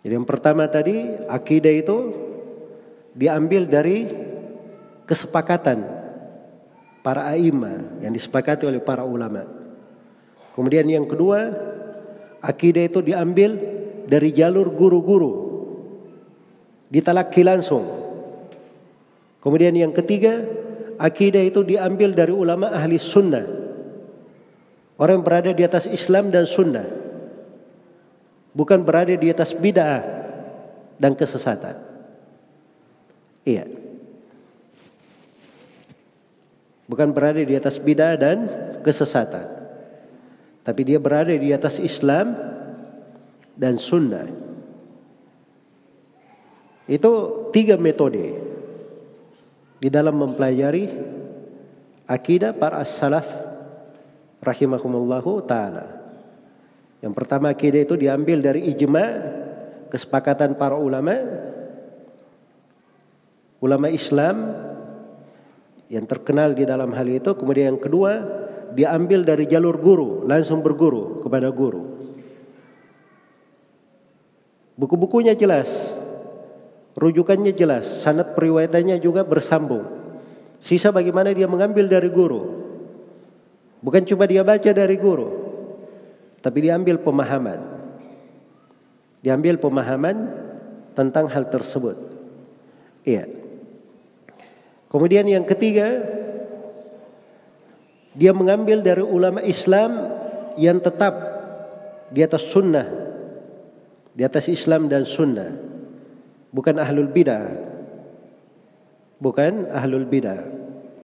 Jadi yang pertama tadi akidah itu diambil dari kesepakatan para aima yang disepakati oleh para ulama. Kemudian yang kedua, akidah itu diambil dari jalur guru-guru. Ditalaki langsung. Kemudian yang ketiga, akidah itu diambil dari ulama ahli sunnah. Orang yang berada di atas Islam dan sunnah. Bukan berada di atas bid'ah dan kesesatan. Iya. Bukan berada di atas bid'ah dan kesesatan. Tapi dia berada di atas Islam dan sunnah. Itu tiga metode di dalam mempelajari akidah para as-salaf rahimakumullahu taala. Yang pertama akidah itu diambil dari ijma kesepakatan para ulama ulama Islam yang terkenal di dalam hal itu. Kemudian yang kedua diambil dari jalur guru langsung berguru kepada guru. Buku-bukunya jelas rujukannya jelas sanad periwayatannya juga bersambung. Sisa bagaimana dia mengambil dari guru. Bukan cuma dia baca dari guru tapi diambil pemahaman. Diambil pemahaman tentang hal tersebut. Iya. Kemudian yang ketiga, dia mengambil dari ulama Islam yang tetap di atas sunnah, di atas Islam dan sunnah, bukan ahlul bidah, bukan ahlul bidah.